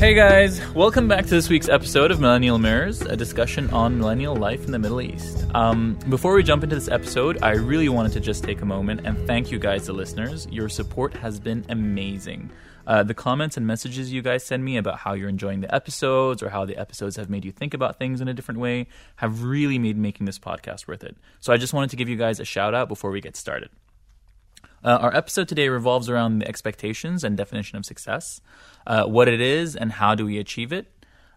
Hey guys, welcome back to this week's episode of Millennial Mirrors, a discussion on millennial life in the Middle East. Um, before we jump into this episode, I really wanted to just take a moment and thank you guys, the listeners. Your support has been amazing. Uh, the comments and messages you guys send me about how you're enjoying the episodes or how the episodes have made you think about things in a different way have really made making this podcast worth it. So I just wanted to give you guys a shout out before we get started. Uh, our episode today revolves around the expectations and definition of success, uh, what it is, and how do we achieve it.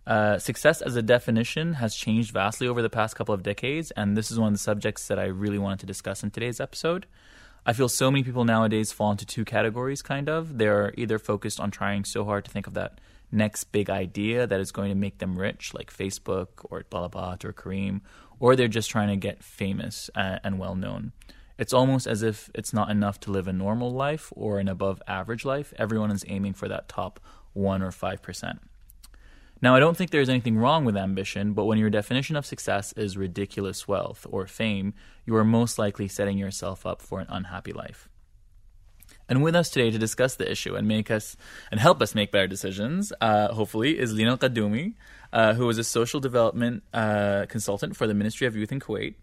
Uh, success as a definition has changed vastly over the past couple of decades, and this is one of the subjects that I really wanted to discuss in today's episode. I feel so many people nowadays fall into two categories, kind of. They're either focused on trying so hard to think of that next big idea that is going to make them rich, like Facebook or Talabat or Careem, or they're just trying to get famous uh, and well known it's almost as if it's not enough to live a normal life or an above average life. Everyone is aiming for that top 1 or 5%. Now, I don't think there's anything wrong with ambition, but when your definition of success is ridiculous wealth or fame, you are most likely setting yourself up for an unhappy life. And with us today to discuss the issue and make us and help us make better decisions, uh, hopefully, is Lina Qadoumi, uh, who is a social development uh, consultant for the Ministry of Youth in Kuwait.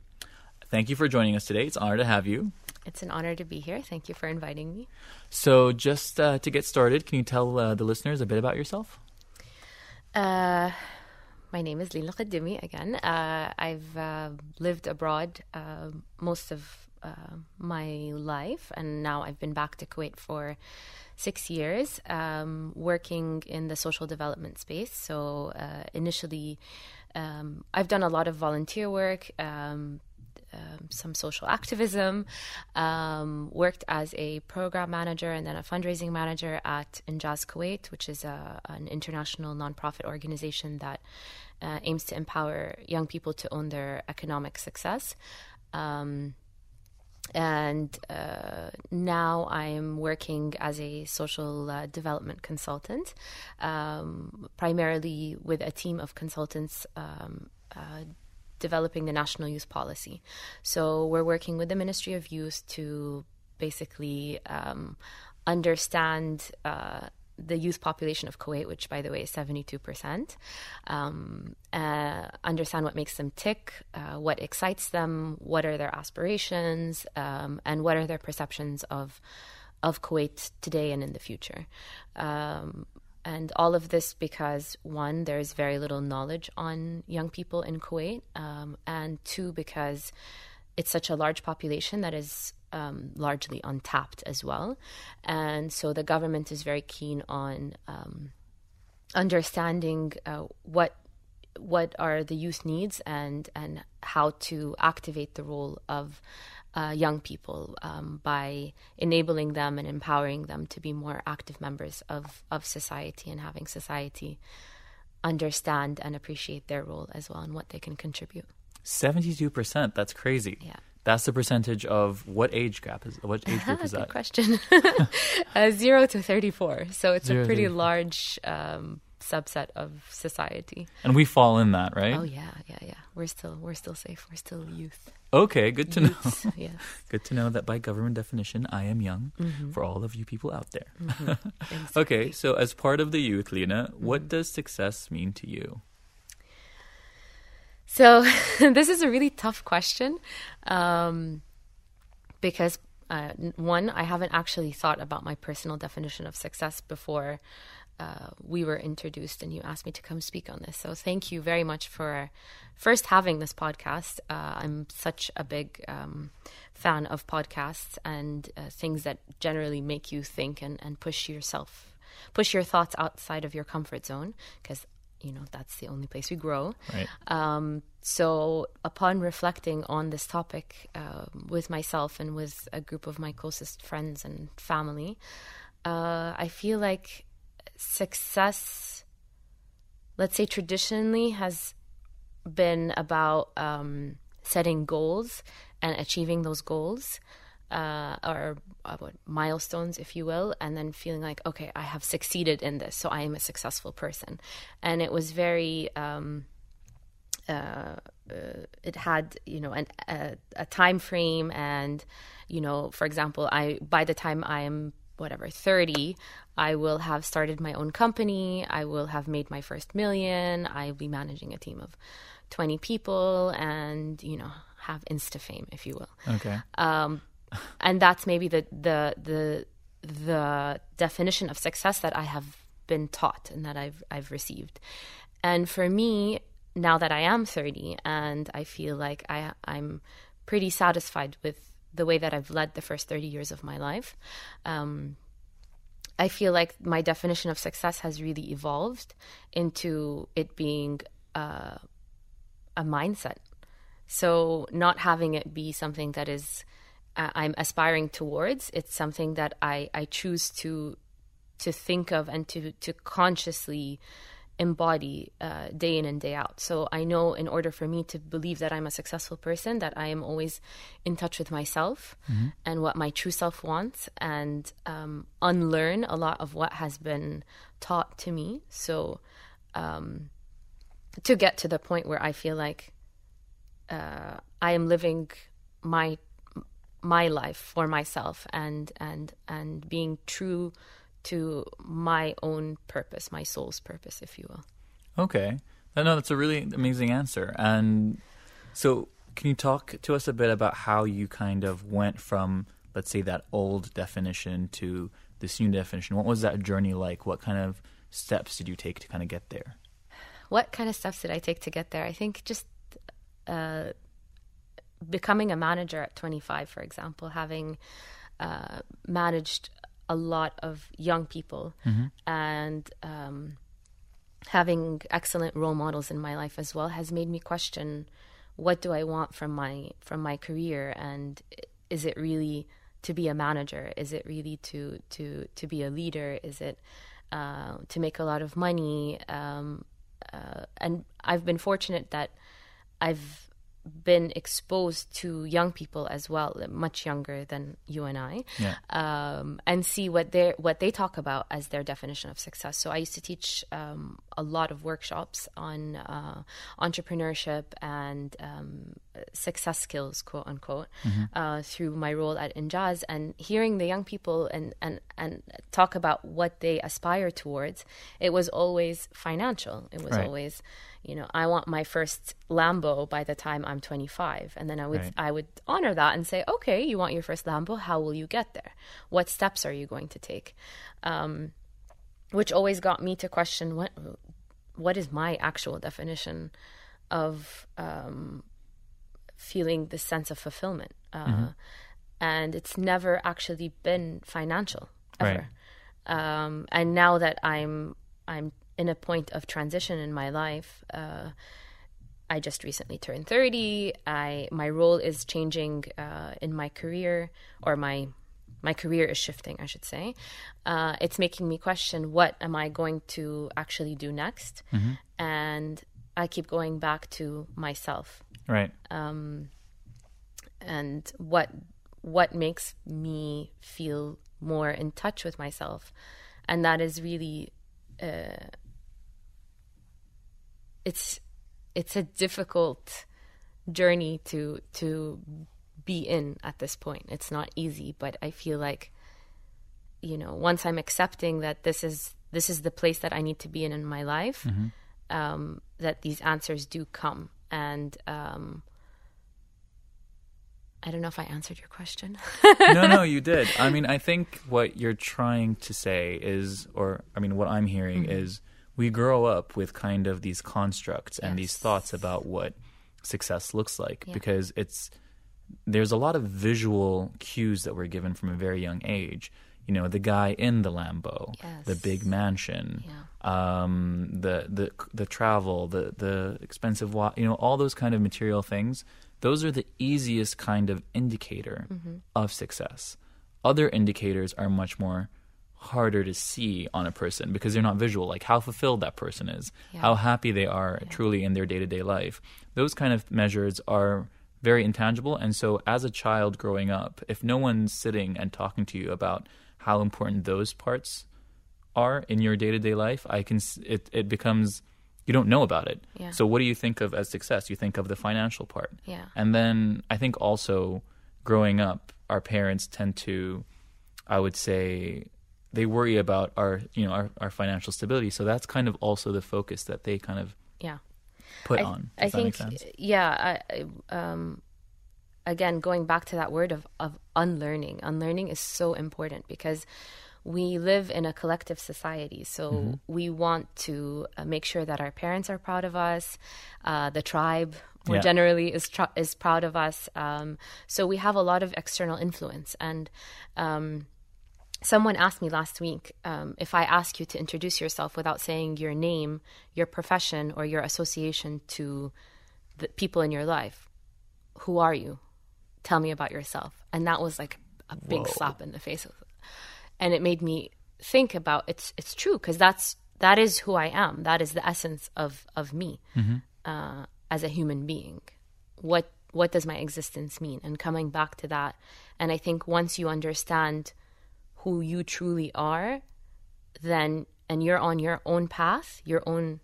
Thank you for joining us today. It's an honor to have you. It's an honor to be here. Thank you for inviting me. So, just uh, to get started, can you tell uh, the listeners a bit about yourself? Uh, my name is Lina Qadoumi again. Uh, I've uh, lived abroad uh, most of my life, and now I've been back to Kuwait for six years, um, working in the social development space. So, initially, um, I've done a lot of volunteer work. Um, um, some social activism, um, worked as a program manager and then a fundraising manager at Injaz Kuwait, which is a, an international nonprofit organization that uh, aims to empower young people to own their economic success. Um, and uh, now I'm working as a social uh, development consultant, um, primarily with a team of consultants um, uh, developing the national youth policy. So we're working with the Ministry of Youth to basically um, understand. Uh, the youth population of Kuwait, which by the way is 72%, um, uh, understand what makes them tick, uh, what excites them, what are their aspirations, um, and what are their perceptions of of Kuwait today and in the future. Um, and all of this because one, there's very little knowledge on young people in Kuwait, um, and two, because it's such a large population that is um, largely untapped as well. And so the government is very keen on um, understanding uh, what what are the youth needs and and how to activate the role of uh, young people um, by enabling them and empowering them to be more active members of, of society and having society understand and appreciate their role as well and what they can contribute. 72%, that's crazy. Yeah. That's the percentage of what age gap is what age group is Good that? question. uh, zero to thirty four. So it's Zero a pretty large um, subset of society. And we fall in that, right? Oh yeah, yeah, yeah. We're still we're still safe. We're still youth. Okay, good to know. Yes. Good to know that by government definition, I am young Mm-hmm. for all of you people out there. Thanks. Okay, so as part of the youth, Lina, Mm-hmm. what does success mean to you? So this is a really tough question um, because uh, one, I haven't actually thought about my personal definition of success before uh, we were introduced and you asked me to come speak on this. So thank you very much for first having this podcast. Uh, I'm such a big um, fan of podcasts and uh, things that generally make you think and, and push yourself, push your thoughts outside of your comfort zone because you know that's the only place we grow. Right. Um, so, upon reflecting on this topic uh, with myself and with a group of my closest friends and family, uh, I feel like success, let's say traditionally, has been about um, setting goals and achieving those goals. Uh, or uh, milestones, if you will, and then feeling like, okay, I have succeeded in this, so I am a successful person. And it was very, um, uh, uh, it had you know an, a, a time frame and you know for example i by the time i am whatever 30 I will have started my own company. I will have made my first million. I'll be managing a team of 20 people and, you know, have insta fame, if you will. Okay. Um, and that's maybe the, the, the, the definition of success that I have been taught and that I've, I've received. And for me, now that I am 30 and I feel like I, I'm pretty satisfied with the way that I've led the first 30 years of my life. Um, I feel like my definition of success has really evolved into it being uh, a mindset. So, not having it be something that is uh, I'm aspiring towards, it's something that I, I choose to to think of and to to consciously embody uh, day in and day out. So I know in order for me to believe that I'm a successful person, that I am always in touch with myself mm-hmm. and what my true self wants, and um, unlearn a lot of what has been taught to me. So um, to get to the point where I feel like uh, I am living my my life for myself and and and being true to my own purpose, my soul's purpose, if you will. Okay. I know that's a really amazing answer. And so, can you talk to us a bit about how you kind of went from, let's say, that old definition to this new definition? What was that journey like? What kind of steps did you take to kind of get there? What kind of steps did I take to get there? I think just uh, becoming a manager at 25, for example, having uh, managed a lot of young people mm-hmm. and um, having excellent role models in my life as well has made me question what do I want from my from my career and is it really to be a manager? Is it really to to to be a leader? Is it uh, to make a lot of money? Um, uh, and I've been fortunate that I've been exposed to young people as well, much younger than you and I, yeah. um, and see what they what they talk about as their definition of success. So I used to teach um, a lot of workshops on uh, entrepreneurship and um, success skills, quote unquote, mm-hmm. uh, through my role at Injaz, and hearing the young people and and and talk about what they aspire towards. It was always financial. It was right. always you know, I want my first Lambo by the time I'm 25. And then I would right. I would honor that and say, okay, you want your first Lambo. How will you get there? What steps are you going to take? Um, which always got me to question what what is my actual definition of um, feeling the sense of fulfillment. Uh, mm-hmm. And it's never actually been financial ever. Right. Um, and now that I'm I'm in a point of transition in my life. Uh, I just recently turned 30. I my role is changing uh, in my career, or my my career is shifting, I should say. Uh, it's making me question what am I going to actually do next, mm-hmm. and I keep going back to myself. Right. Um, and what what makes me feel more in touch with myself, and that is really uh, it's it's a difficult journey to to be in at this point. It's not easy, but I feel like you know, once I'm accepting that this is this is the place that I need to be in in my life, mm-hmm. um, that these answers do come, and um, I don't know if I answered your question. no, no, you did. I mean, I think what you're trying to say is, or I mean, what I'm hearing mm-hmm. is we grow up with kind of these constructs and yes. these thoughts about what success looks like yeah. because it's there's a lot of visual cues that we're given from a very young age. You know, the guy in the Lambo, yes. the big mansion, yeah. um, the the the travel, the the expensive, you know, all those kind of material things. Those are the easiest kind of indicator mm-hmm. of success. Other indicators are much more harder to see on a person because they're not visual like how fulfilled that person is yeah. how happy they are yeah. truly in their day-to-day life those kind of measures are very intangible and so as a child growing up if no one's sitting and talking to you about how important those parts are in your day-to-day life i can it, it becomes you don't know about it yeah. so what do you think of as success you think of the financial part yeah and then i think also growing up our parents tend to i would say they worry about our you know our, our financial stability. So that's kind of also the focus that they kind of yeah put I, on. I think yeah I, I, um again going back to that word of of unlearning unlearning is so important because we live in a collective society so Mm-hmm. we want to uh, make sure that our parents are proud of us uh, the tribe more Yeah. generally is tr- is proud of us um, so we have a lot of external influence and um, Someone asked me last week um, if I ask you to introduce yourself without saying your name, your profession, or your association to the people in your life, who are you? Tell me about yourself. And that was like a big slap in the face. And it made me think about it's it's true because that's that is who I am. That is the essence of of me uh, as a human being. What what does my existence mean? And coming back to that, and I think once you understand who you truly are, then and you're on your own path, your own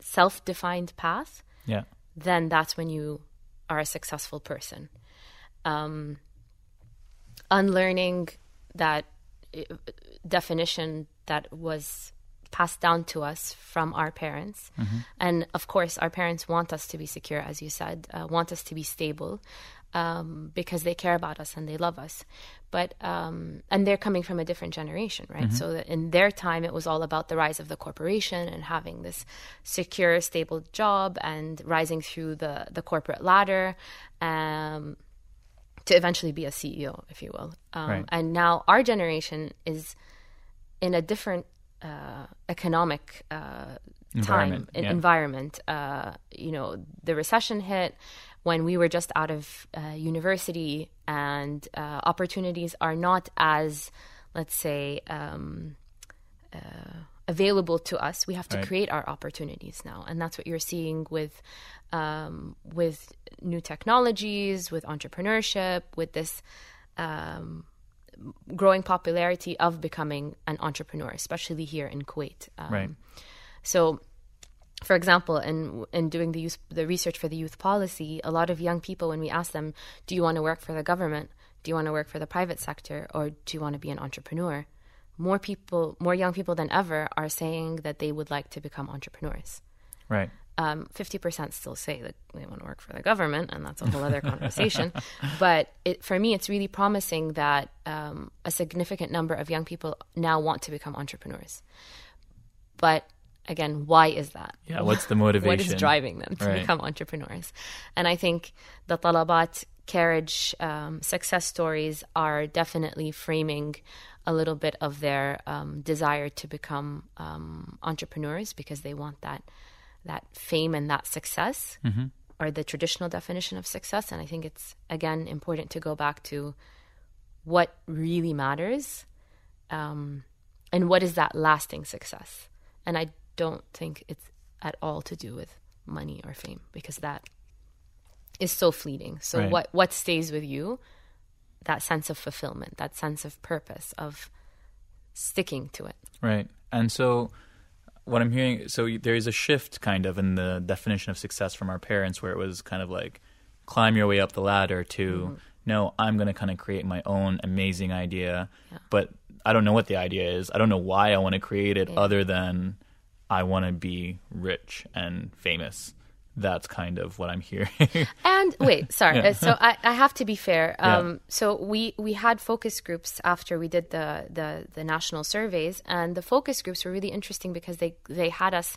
self-defined path, Yeah. then that's when you are a successful person. Um, unlearning that uh, definition that was passed down to us from our parents. And of course, our parents want us to be secure, as you said, uh, want us to be stable um, because they care about us and they love us. But, um, and they're coming from a different generation, right? So that in their time, it was all about the rise of the corporation and having this secure, stable job and rising through the, the corporate ladder. Um, to eventually be a CEO, if you will. Um, Right. And now our generation is in a different uh, economic uh, Environment, time, yeah. environment. Uh, you know, the recession hit when we were just out of uh, university, and uh, opportunities are not as, let's say, um, uh, available to us. We have to Right. create our opportunities now, and that's what you're seeing with um, with new technologies, with entrepreneurship, with this um, growing popularity of becoming an entrepreneur, especially here in Kuwait. Um, Right. So, for example, in in doing the youth, the research for the youth policy, a lot of young people, when we ask them, "Do you want to work for the government? Do you want to work for the private sector, or do you want to be an entrepreneur?" More people, more young people than ever, are saying that they would like to become entrepreneurs Right. um, 50% still say that they want to work for the government, and that's a whole other conversation. But it, for me, it's really promising that um, a significant number of young people now want to become entrepreneurs. But again, why is that? Yeah. What's the motivation? What is driving them to Right. become entrepreneurs? And I think the Talabat Careem um, success stories are definitely framing a little bit of their um, desire to become um, entrepreneurs because they want that that fame and that success or the traditional definition of success. And I think it's again important to go back to what really matters um, and what is that lasting success. And I don't think it's at all to do with money or fame because that is so fleeting. So Right. what what stays with you? That sense of fulfillment, that sense of purpose, of sticking to it. Right. And so what I'm hearing, so there is a shift kind of in the definition of success from our parents where it was kind of like climb your way up the ladder to mm-hmm. no, I'm going to kind of create my own amazing idea, but I don't know what the idea is. I don't know why I want to create it other than I want to be rich and famous. That's kind of what I'm hearing. And wait, sorry. Yeah. So I, I have to be fair. Yeah. Um, So we we had focus groups after we did the, the the national surveys, and the focus groups were really interesting because they they had us.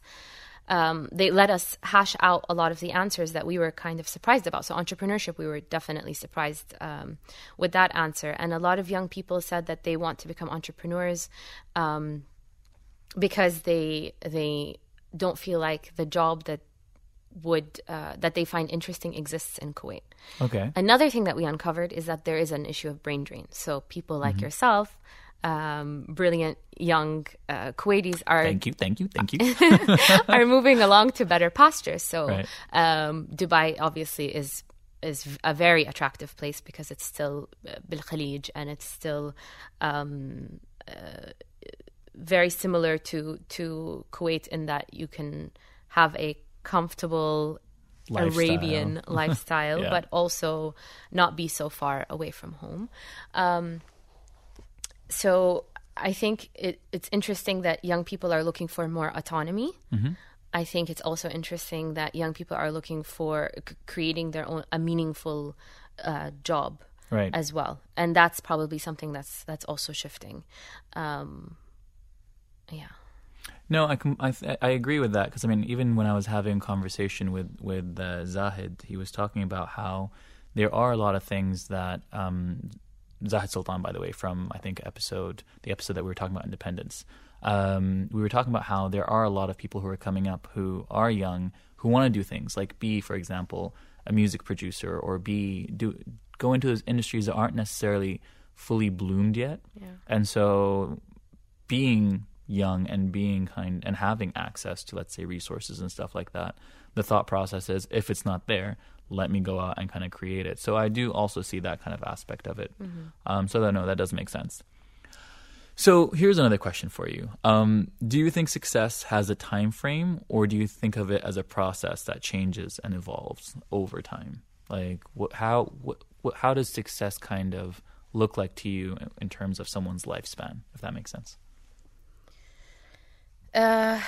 Um, they let us hash out a lot of the answers that we were kind of surprised about. So entrepreneurship, we were definitely surprised um, with that answer, and a lot of young people said that they want to become entrepreneurs um, because they they don't feel like the job that would uh, that they find interesting exists in Kuwait. okay. Another thing that we uncovered is that there is an issue of brain drain. So people like Mm-hmm. yourself, um, brilliant young uh, Kuwaitis are Thank you. Thank you. Thank you. are moving along to better pastures. So Right. um, Dubai obviously is is a very attractive place because it's still uh, Bil Khalij and it's still um, uh, very similar to to Kuwait in that you can have a comfortable Lifestyle. Arabian lifestyle, Yeah. but also not be so far away from home. Um, so I think it, it's interesting that young people are looking for more autonomy. Mm-hmm. I think it's also interesting that young people are looking for c- creating their own a meaningful uh, job Right. as well, and that's probably something that's that's also shifting. Um, yeah. No, I I, th- I agree with that because I mean, even when I was having a conversation with with uh, Zahid, he was talking about how there are a lot of things that um, Zahid Sultan, by the way, from I think episode the episode that we were talking about independence. Um, we were talking about how there are a lot of people who are coming up who are young who want to do things like be, for example, a music producer or be do go into those industries that aren't necessarily fully bloomed yet. Yeah. And so being young and being kind and having access to let's say resources and stuff like that, the thought process is if it's not there, let me go out and kind of create it. So I do also see that kind of aspect of it. Um, so that no, that does make sense. So here's another question for you. Um, do you think success has a time frame, or do you think of it as a process that changes and evolves over time? Like, what, how, what, what, how does success kind of look like to you in- in terms of someone's lifespan? If that makes sense. Uh,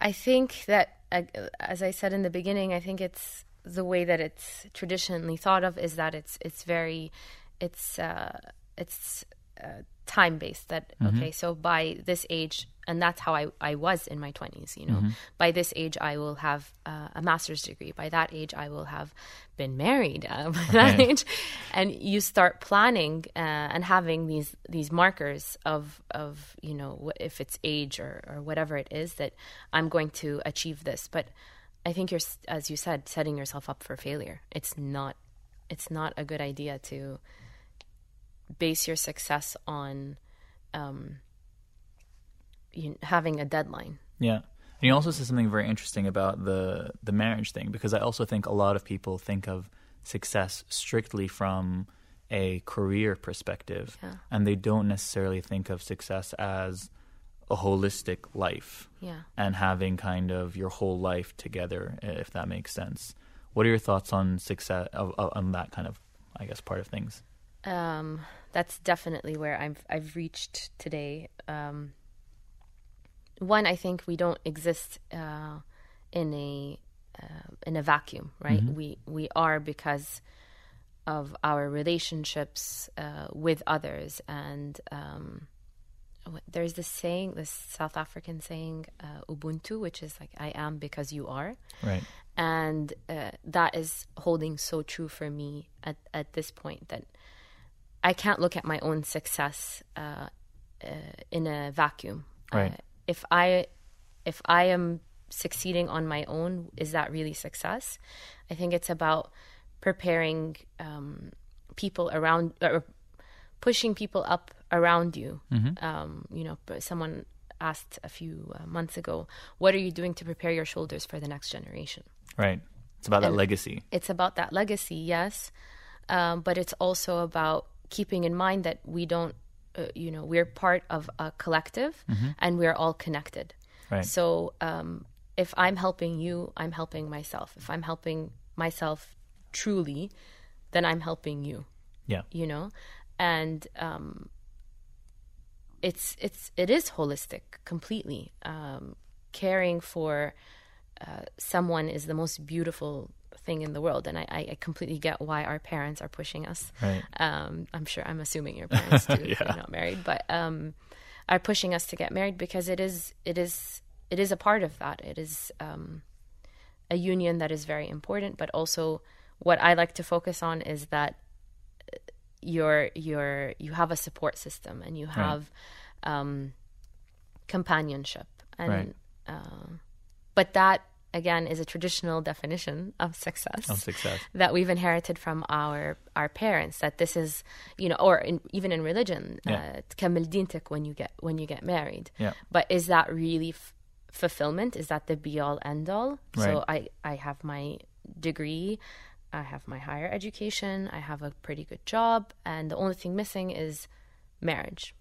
I think that, uh, as I said in the beginning, I think it's the way that it's traditionally thought of is that it's it's very, it's uh, it's uh, time based. That okay, so by this age, and that's how I I was in my twenties. You know, by this age, I will have uh, a master's degree. By that age, I will have been married. Uh, by that age, and you start planning uh, and having these these markers of of you know if it's age or or whatever it is that I'm going to achieve this. But I think you're as you said setting yourself up for failure. It's not it's not a good idea to base your success on um, you having a deadline. Yeah. And you also said something very interesting about the the marriage thing because I also think a lot of people think of success strictly from a career perspective Yeah. and they don't necessarily think of success as a holistic life Yeah. and having kind of your whole life together if that makes sense. What are your thoughts on success on that kind of I guess part of things? um, that's definitely where I've I've reached today. Um, one, I think we don't exist uh, in a uh, in a vacuum, right? We we are because of our relationships uh, with others, and um, there's this saying, this South African saying, uh, "Ubuntu," which is like "I am because you are." Right. and uh, that is holding so true for me at, at this point that I can't look at my own success uh, uh, in a vacuum. Right. If I if I am succeeding on my own, is that really success? I think it's about preparing um, people around or pushing people up around you. Um, you know, someone asked a few uh, months ago, "What are you doing to prepare your shoulders for the next generation?" Right. It's about that legacy. it's about that legacy, yes, um, but it's also about keeping in mind that we don't, uh, you know, we're part of a collective and we're all connected. Right. So um, if I'm helping you, I'm helping myself. If I'm helping myself truly, then I'm helping you. Yeah. You know, and um, it's it's it is holistic completely. Um, caring for uh, someone is the most beautiful thing in the world, and I, I completely get why our parents are pushing us. Right. Um, I'm sure I'm assuming your parents if Yeah. you're not married, but um, are pushing us to get married because it is it is it is a part of that. It is um, a union that is very important, but also what I like to focus on is that you're you're you have a support system and you have um, companionship and Right. um, but that again is a traditional definition of success, of success. that we've inherited from our our parents that this is you know or in, even in religion yeah. uh, when you get when you get married yeah. but is that really f- fulfillment is that the be all end all right. so i i have my degree i have my higher education i have a pretty good job and the only thing missing is marriage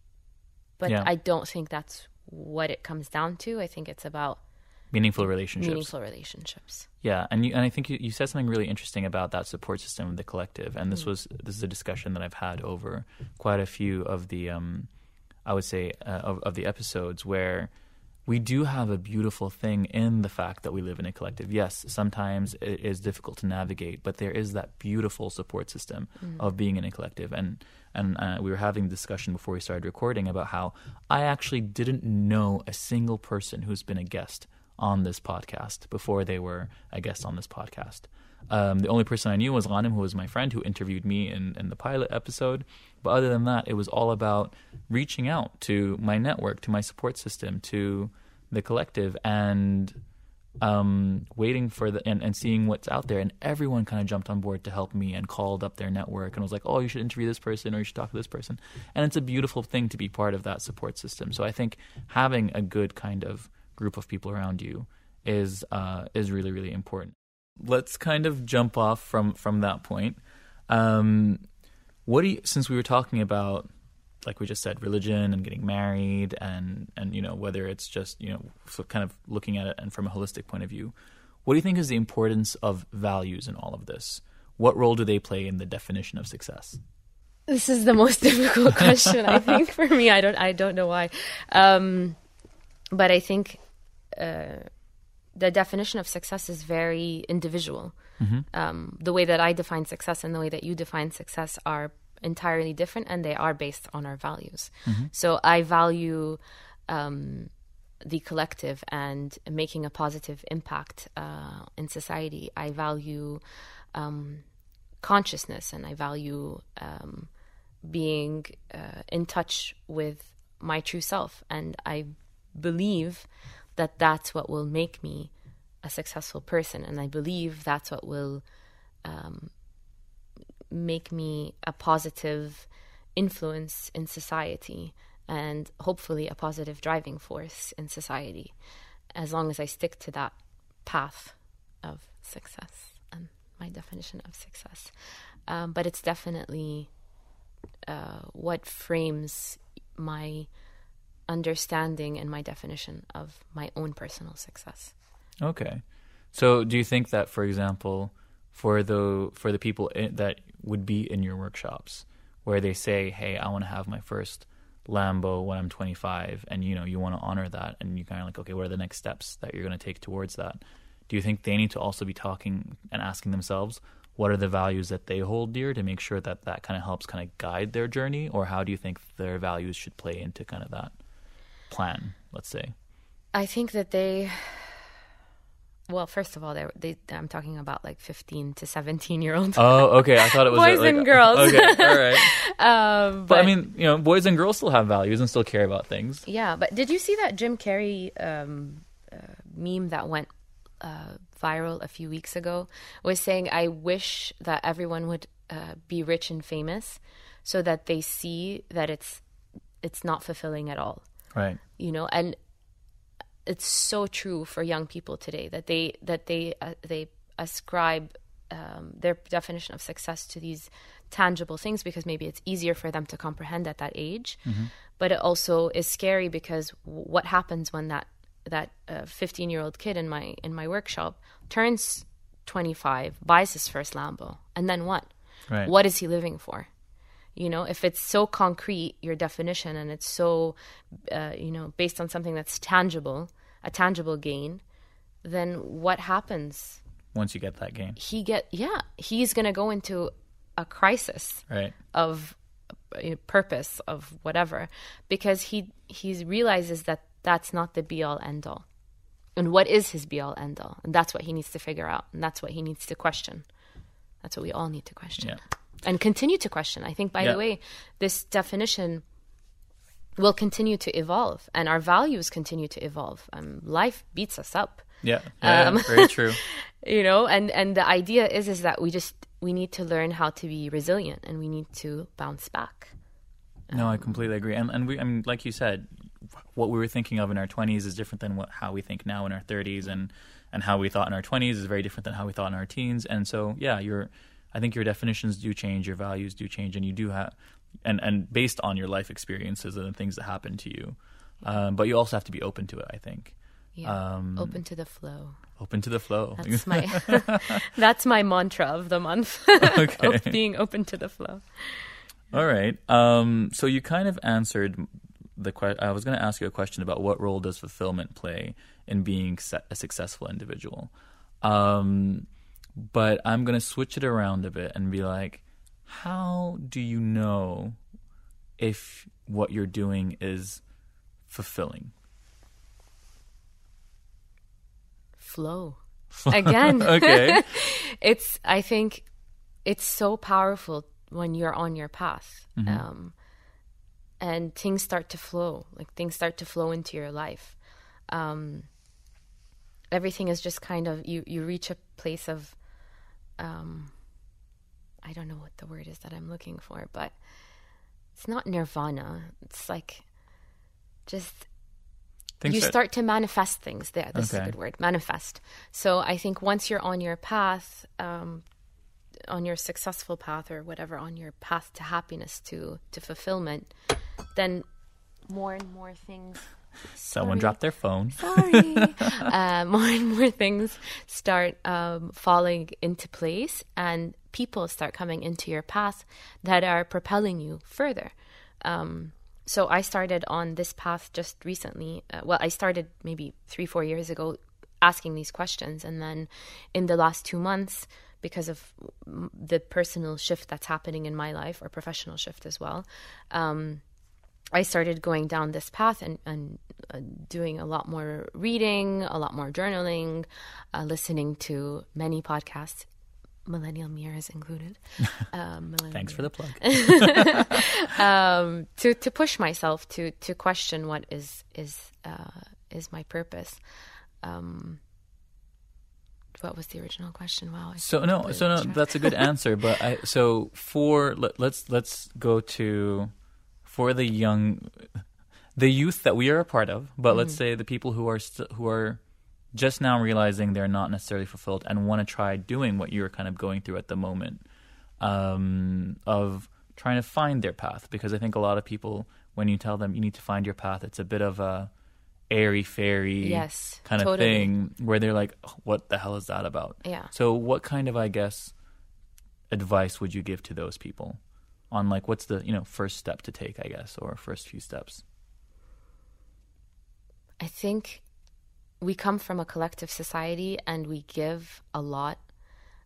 but yeah. i don't think that's what it comes down to i think it's about Meaningful relationships. meaningful relationships Yeah, and you, and I think you, you said something really interesting about that support system of the collective, and this was this is a discussion that I've had over quite a few of the um, I would say, uh, of, of the episodes where we do have a beautiful thing in the fact that we live in a collective. Yes, sometimes it is difficult to navigate, but there is that beautiful support system mm. of being in a collective. And and uh, we were having a discussion before we started recording about how I actually didn't know a single person who's been a guest on this podcast before they were a guest on this podcast. Um, the only person I knew was Ghanem, who was my friend who interviewed me in, in the pilot episode. But other than that, it was all about reaching out to my network, to my support system, to the collective, and um, waiting for the and, and seeing what's out there. And everyone kind of jumped on board to help me and called up their network and was like, "Oh, you should interview this person or you should talk to this person." And it's a beautiful thing to be part of that support system. So I think having a good kind of group of people around you is uh, is really really important. Let's kind of jump off from from that point. Um, what do you, since we were talking about like we just said religion and getting married and and you know whether it's just you know kind of looking at it and from a holistic point of view what do you think is the importance of values in all of this what role do they play in the definition of success this is the most difficult question i think for me i don't i don't know why um, but i think uh, the definition of success is very individual mm-hmm. um, the way that i define success and the way that you define success are entirely different and they are based on our values. Mm-hmm. So I value um, the collective and making a positive impact uh, in society. I value um, consciousness and I value um, being uh, in touch with my true self. And I believe that that's what will make me a successful person. And I believe that's what will um, make me a positive influence in society and hopefully a positive driving force in society as long as I stick to that path of success and my definition of success. Um, but it's definitely uh, what frames my understanding and my definition of my own personal success. Okay. So do you think that, for example, for the for the people in, that would be in your workshops where they say, "Hey, I want to have my first Lambo when I'm 25," and you know you want to honor that, and you kind of like, okay, what are the next steps that you're going to take towards that? Do you think they need to also be talking and asking themselves what are the values that they hold dear to make sure that that kind of helps kind of guide their journey, or how do you think their values should play into kind of that plan? Let's say. I think that they well, first of all, they, they, I'm talking about like 15 to 17 year olds. Oh, okay. I thought it was boys like, and girls. Okay, all right. um, but, but, I mean, you know, boys and girls still have values and still care about things. Yeah, but did you see that Jim Carrey um, uh, meme that went uh, viral a few weeks ago? Was saying, "I wish that everyone would uh, be rich and famous, so that they see that it's it's not fulfilling at all." Right. You know, and it's so true for young people today that they that they uh, they ascribe um, their definition of success to these tangible things because maybe it's easier for them to comprehend at that age mm-hmm. but it also is scary because what happens when that that 15 uh, year old kid in my in my workshop turns 25 buys his first lambo and then what right. what is he living for you know if it's so concrete your definition and it's so uh, you know based on something that's tangible a tangible gain then what happens? Once you get that gain. He get yeah he's going to go into a crisis right. of uh, purpose of whatever because he he realizes that that's not the be all end all and what is his be all end all and that's what he needs to figure out. And that's what he needs to question. That's what we all need to question. Yeah and continue to question. I think, by yeah. the way, this definition will continue to evolve, and our values continue to evolve. Um, life beats us up. Yeah, yeah um, very true. you know, and and the idea is is that we just we need to learn how to be resilient, and we need to bounce back. No, I completely agree, and and we, I mean, like you said, what we were thinking of in our twenties is different than what how we think now in our thirties, and and how we thought in our twenties is very different than how we thought in our teens, and so yeah, you're I think your definitions do change, your values do change, and you do have, and and based on your life experiences and the things that happen to you. Um, but you also have to be open to it. I think. Yeah. Um, open to the flow. Open to the flow. That's my that's my mantra of the month. okay. being open to the flow. All right. Um, so you kind of answered the question. I was going to ask you a question about what role does fulfillment play in being se- a successful individual. Um, but I'm going to switch it around a bit and be like, how do you know if what you're doing is fulfilling? Flow. Again. okay. it's I think it's so powerful when you're on your path. Mm-hmm. Um and things start to flow. Like things start to flow into your life. Um everything is just kind of you you reach a place of um I don't know what the word is that I'm looking for, but it's not nirvana. It's like just Things you that- start to manifest things. There, this is a good word. Manifest. So I think once you're on your path, um, on your successful path or whatever, on your path to happiness, to to fulfillment, then more and more things. Someone dropped their phone. Sorry. uh, more and more things start um, falling into place, and people start coming into your path that are propelling you further. Um, so I started on this path just recently. Uh, well, I started maybe three, four years ago asking these questions. And then in the last two months, because of the personal shift that's happening in my life or professional shift as well, um, I started going down this path and, and uh, doing a lot more reading, a lot more journaling, uh, listening to many podcasts, Millennial Mirrors included. Um, Thanks for the plug. um, to to push myself to to question what is is uh, is my purpose. Um, what was the original question? Wow. I So no, so no, track. that's a good answer. But I so for let, let's let's go to for the young, the youth that we are a part of. But Mm-hmm. let's say the people who are st- who are just now realizing they're not necessarily fulfilled and want to try doing what you're kind of going through at the moment um, of trying to find their path. Because I think a lot of people, when you tell them you need to find your path, it's a bit of a airy fairy Yes, kind of totally. thing where they're like, "Oh, what the hell is that about? Yeah. So, what kind of, I guess, advice would you give to those people on like what's the you know first step to take, I guess, or first few steps? I think we come from a collective society and we give a lot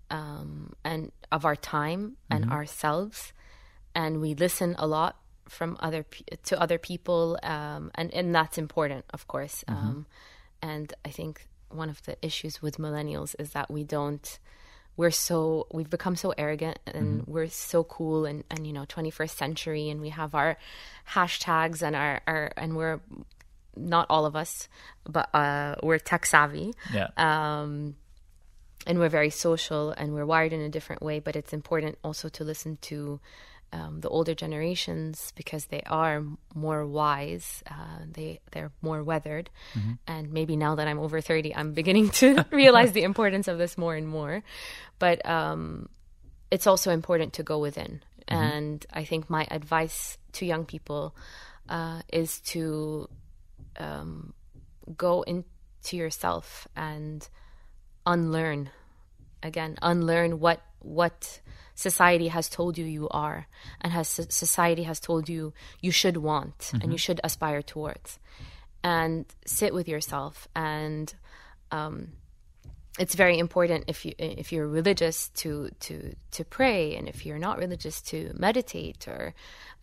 um, and of our time and ourselves, and we listen a lot from other to other people, um, and and that's important, of course. Um, and I think one of the issues with millennials is that we don't. We're so we've become so arrogant and we're so cool and, and you know 21st century and we have our hashtags and our, our and we're not all of us, but uh, we're tech savvy Yeah. um, and we're very social and we're wired in a different way. But it's important also to listen to um, the older generations because they are more wise. Uh, they they're more weathered, and maybe now that I'm over thirty, I'm beginning to realize the importance of this more and more. But um, it's also important to go within. And I think my advice to young people uh, is to um, go into yourself and unlearn again unlearn what what society has told you you are and has society has told you you should want and you should aspire towards. And sit with yourself and um, it's very important if you if you're religious to to to pray and if you're not religious to meditate or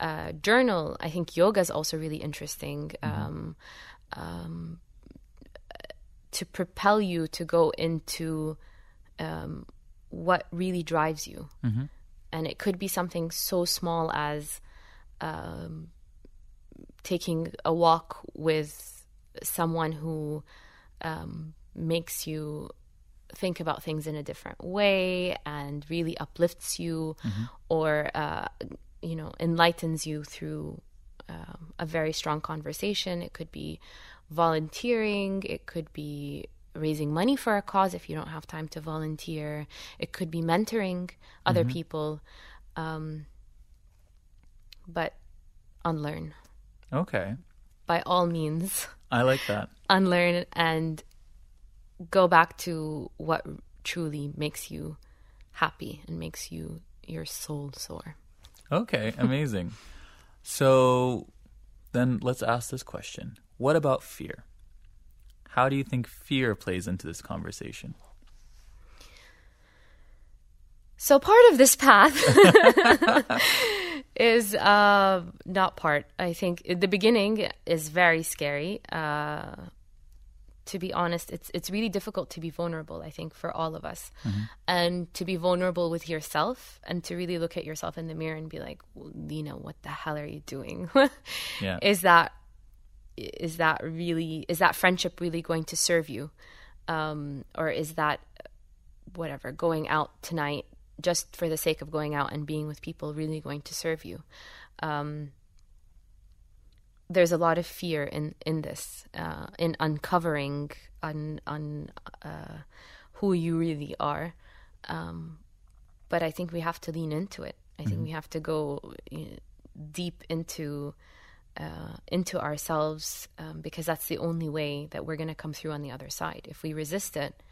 uh, journal. I think yoga is also really interesting um, um, to propel you to go into um, what really drives you. And it could be something so small as um, taking a walk with someone who um, makes you think about things in a different way and really uplifts you or uh, you know enlightens you through um, a very strong conversation. It could be volunteering. It could be raising money for a cause if you don't have time to volunteer it could be mentoring other people um, but unlearn Okay. by all means I like that. unlearn and go back to what truly makes you happy and makes you your soul soar. Okay, amazing. so, then let's ask this question What about fear? How do you think fear plays into this conversation? So part of this path is uh, not part. I think the beginning is very scary. Uh, to be honest, it's it's really difficult to be vulnerable. I think for all of us, and to be vulnerable with yourself, and to really look at yourself in the mirror and be like, Lina, what the hell are you doing? Yeah. Is that is that really is that friendship really going to serve you, um, or is that whatever going out tonight just for the sake of going out and being with people really going to serve you? Um, there's a lot of fear in in this, uh, in uncovering on on uh, who you really are. Um, but I think we have to lean into it. I think we have to go you know, deep into uh, into ourselves um, because that's the only way that we're going to come through on the other side. If we resist it,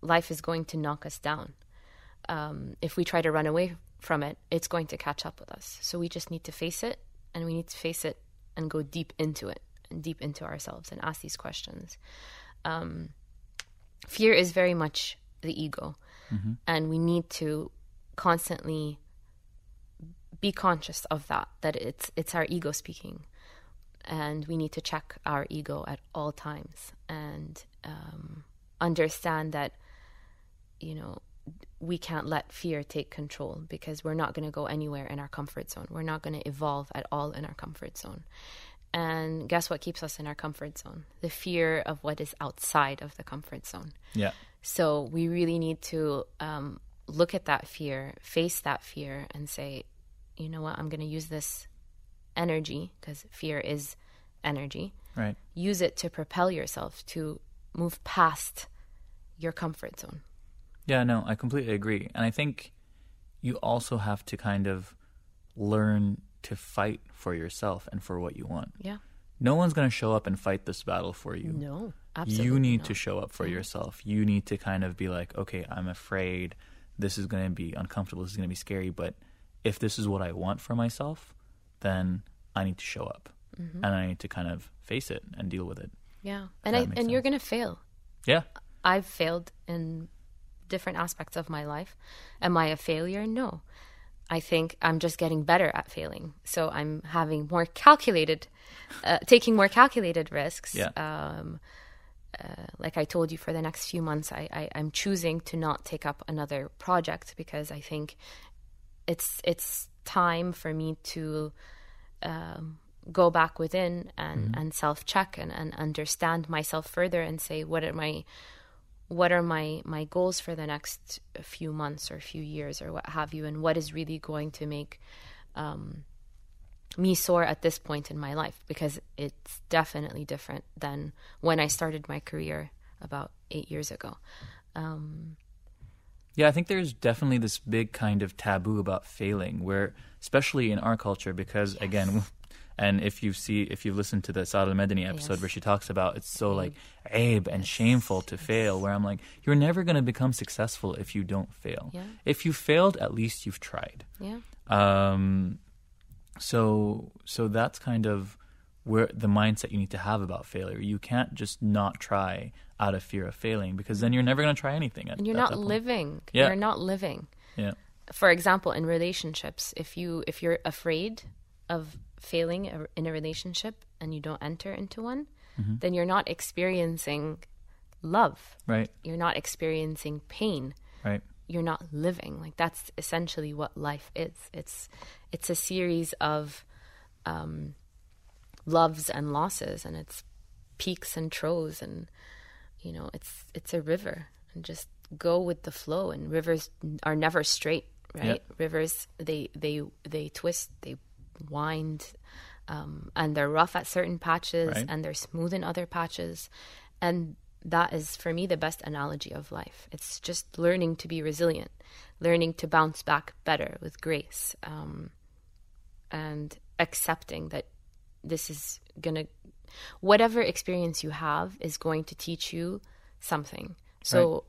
life is going to knock us down. Um, if we try to run away from it, it's going to catch up with us. So we just need to face it, and we need to face it and go deep into it and deep into ourselves and ask these questions. Um, fear is very much the ego, and we need to constantly be conscious of that that it's it's our ego speaking. And we need to check our ego at all times and um, understand that you know we can't let fear take control because we're not going to go anywhere in our comfort zone. We're not going to evolve at all in our comfort zone. And guess what keeps us in our comfort zone? The fear of what is outside of the comfort zone. Yeah. so we really need to um, look at that fear, face that fear, and say, you know what, I'm going to use this energy, because fear is energy, Right. use it to propel yourself to move past your comfort zone. Yeah, no, I completely agree. And I think you also have to kind of learn to fight for yourself and for what you want. Yeah. No one's going to show up and fight this battle for you. No, absolutely. you need not. to show up for yourself. You need to kind of be like, okay, I'm afraid. This is going to be uncomfortable. This is going to be scary. But if this is what I want for myself, then I need to show up Mm-hmm. and I need to kind of face it and deal with it. Yeah. And, I, and you're going to fail. Yeah. I've failed in different aspects of my life. Am I a failure? No. I think I'm just getting better at failing. So I'm having more calculated, uh, taking more calculated risks. Yeah. Um, uh, like I told you, for the next few months, I, I, I'm choosing to not take up another project because I think it's it's time for me to um, go back within and, and self check and, and understand myself further and say what are my what are my my goals for the next few months or few years or what have you and what is really going to make um, me soar at this point in my life because it's definitely different than when I started my career about eight years ago. Um, Yeah, I think there's definitely this big kind of taboo about failing, where especially in our culture, because again, and if you see if you've listened to the Saad al Medani episode Yes. where she talks about it's so like abe and shameful to fail, where I'm like, you're never going to become successful if you don't fail. Yeah. If you failed, at least you've tried. yeah, Um, so so that's kind of where the mindset you need to have about failure. You can't just not try out of fear of failing because then you're never going to try anything. At, and you're not living. Yeah. You're not living. Yeah. for example in relationships if you if you're afraid of failing in a relationship and you don't enter into one then you're not experiencing love Right. you're not experiencing pain Right. you're not living like that's essentially what life is it's it's a series of um loves and losses and it's peaks and troughs and you know it's it's a river and just go with the flow. And rivers are never straight right? Rivers they they they twist they wind um, and they're rough at certain patches Right. and they're smooth in other patches. And that is for me the best analogy of life. It's just learning to be resilient learning to bounce back better with grace um, and accepting that this is gonna whatever experience you have is going to teach you something so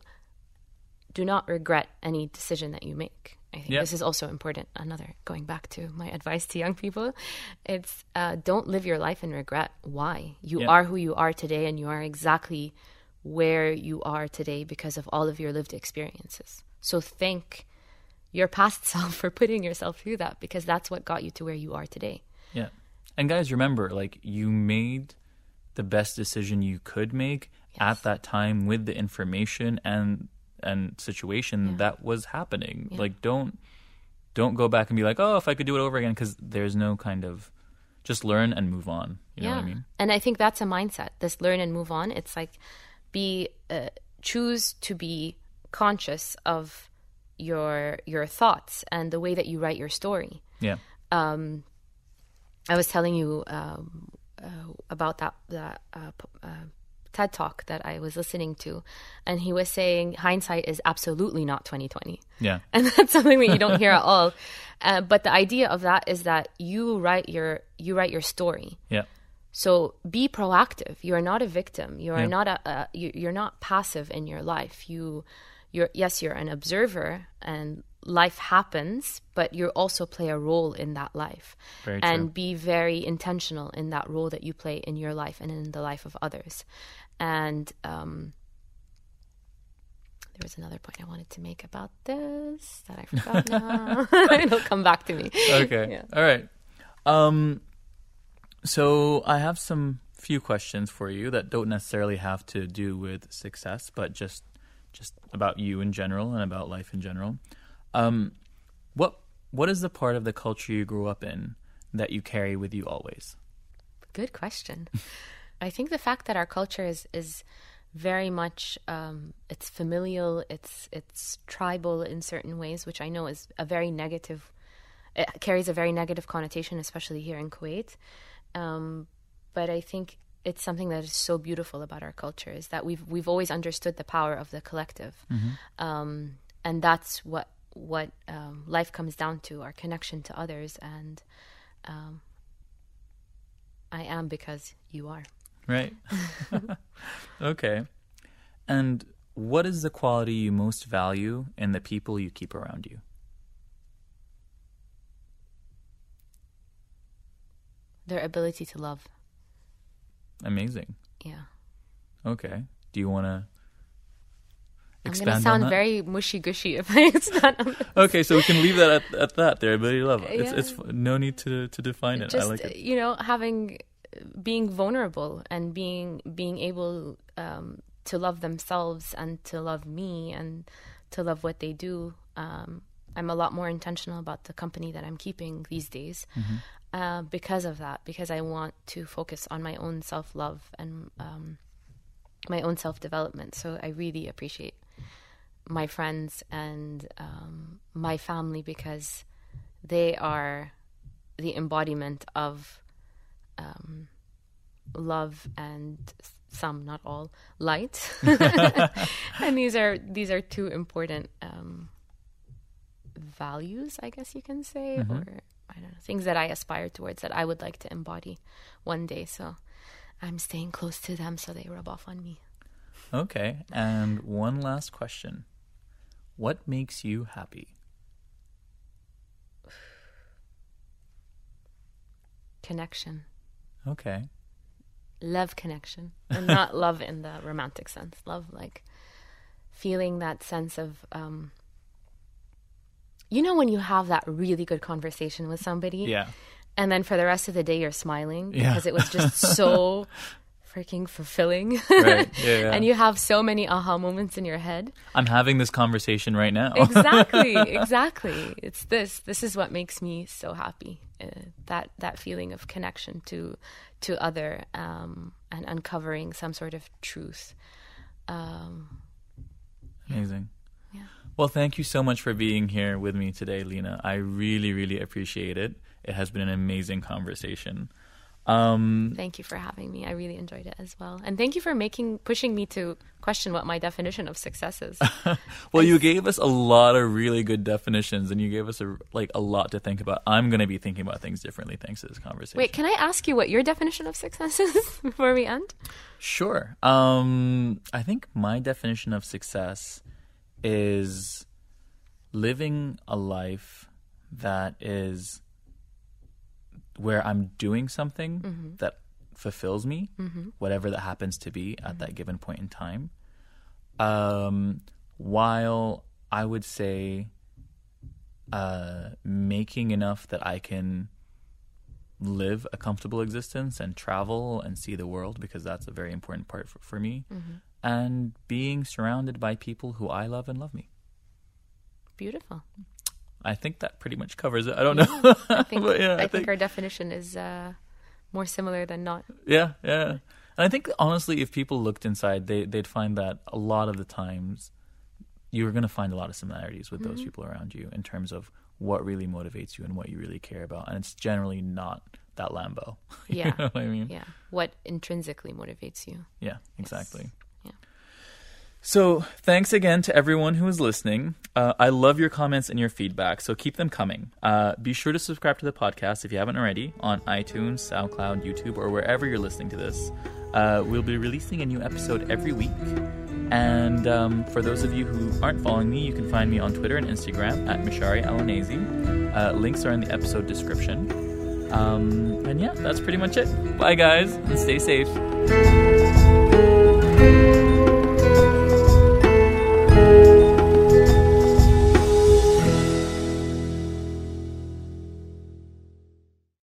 do not regret any decision that you make I think Yeah. this is also important. Another going back to my advice to young people, it's uh, don't live your life in regret. Why you Yeah. are who you are today, and you are exactly where you are today because of all of your lived experiences. So thank your past self for putting yourself through that because that's what got you to where you are today. Yeah. And guys, remember, like you made the best decision you could make at that time with the information and and situation that was happening. Like don't don't go back and be like, "Oh, if I could do it over again" cuz there's no kind of just learn and move on. You know what I mean? And I think that's a mindset. This learn and move on. It's like be uh, choose to be conscious of your your thoughts and the way that you write your story. Yeah. I was telling you um, uh, about that that uh, uh, TED talk that I was listening to, and he was saying hindsight is absolutely not twenty twenty. Yeah. and that's something that you don't hear at all. Uh, but the idea of that is that you write your you write your story. Yeah. So be proactive. You are not a victim. You are Yeah. not a, a you, you're not passive in your life. You you're yes, you're an observer and life happens, but you also play a role in that life. Very and true. be very intentional in that role that you play in your life and in the life of others. And um there was another point I wanted to make about this that I forgot now. It'll come back to me. Okay. Yeah. All right. Um so I have some few questions for you that don't necessarily have to do with success, but just just about you in general and about life in general. Um what what is the part of the culture you grew up in that you carry with you always? Good question. I think the fact that our culture is is very much um, it's familial, it's it's tribal in certain ways, which I know is a very negative. It carries a very negative connotation, especially here in Kuwait. Um, but I think it's something that is so beautiful about our culture is that we've we've always understood the power of the collective, um, and that's what what um, life comes down to: our connection to others and. Um, I am because you are. Right. okay. And what is the quality you most value in the people you keep around you? Their ability to love. Amazing. Yeah. Okay. Do you want to expand I'm going to on sound very mushy gushy if I expand on Okay, so we can leave that at, at that. There, to love. It's Yeah. it's no need to to define it. Just, I like it. you know, having, being vulnerable and being, being able um, to love themselves and to love me and to love what they do. Um, I'm a lot more intentional about the company that I'm keeping these days uh, because of that, because I want to focus on my own self love and um, my own self development. So I really appreciate my friends and um, my family because they are the embodiment of um, love and some, not all, light. and these are these are two important um, values, I guess you can say, or I don't know, things that I aspire towards that I would like to embody one day. So I'm staying close to them so they rub off on me. Okay. And one last question. What makes you happy? Connection. Okay. love connection and not love in the romantic sense love like feeling that sense of um you know when you have that really good conversation with somebody Yeah. and then for the rest of the day you're smiling Yeah. because it was just so freaking fulfilling Right. Yeah, yeah. and you have so many aha moments in your head I'm having this conversation right now. exactly exactly it's this this is what makes me so happy uh, that that feeling of connection to to other um and uncovering some sort of truth um Amazing. Yeah. Well, thank you so much for being here with me today, Lina. I really, really appreciate it. It has been an amazing conversation. Um, thank you for having me i really enjoyed it as well and thank you for making pushing me to question what my definition of success is well, you gave us a lot of really good definitions, and you gave us a, like a lot to think about. I'm going to be thinking about things differently thanks to this conversation. wait can i ask you what your definition of success is before we end Sure. Um, I think my definition of success is living a life that is where I'm doing something that fulfills me, whatever that happens to be at that given point in time. Um, while I would say uh, making enough that I can live a comfortable existence and travel and see the world because that's a very important part for, for me. And being surrounded by people who I love and love me. Beautiful. I think that pretty much covers it. I don't know. I think But yeah, I, think, our definition is uh, more similar than not. Yeah, yeah. And I think honestly, if people looked inside, they they'd find that a lot of the times you're going to find a lot of similarities with those people around you in terms of what really motivates you and what you really care about. And it's generally not that Lambo. You Yeah. know what I mean? Yeah. What intrinsically motivates you? Yeah, exactly. Yeah. So, thanks again to everyone who is listening. Uh, I love your comments and your feedback, so keep them coming. Uh, be sure to subscribe to the podcast if you haven't already on iTunes, SoundCloud, YouTube, or wherever you're listening to this. Uh, we'll be releasing a new episode every week. And um, for those of you who aren't following me, you can find me on Twitter and Instagram at Mishari Alanese. Uh, links are in the episode description. Um, and yeah, that's pretty much it. Bye, guys, and stay safe.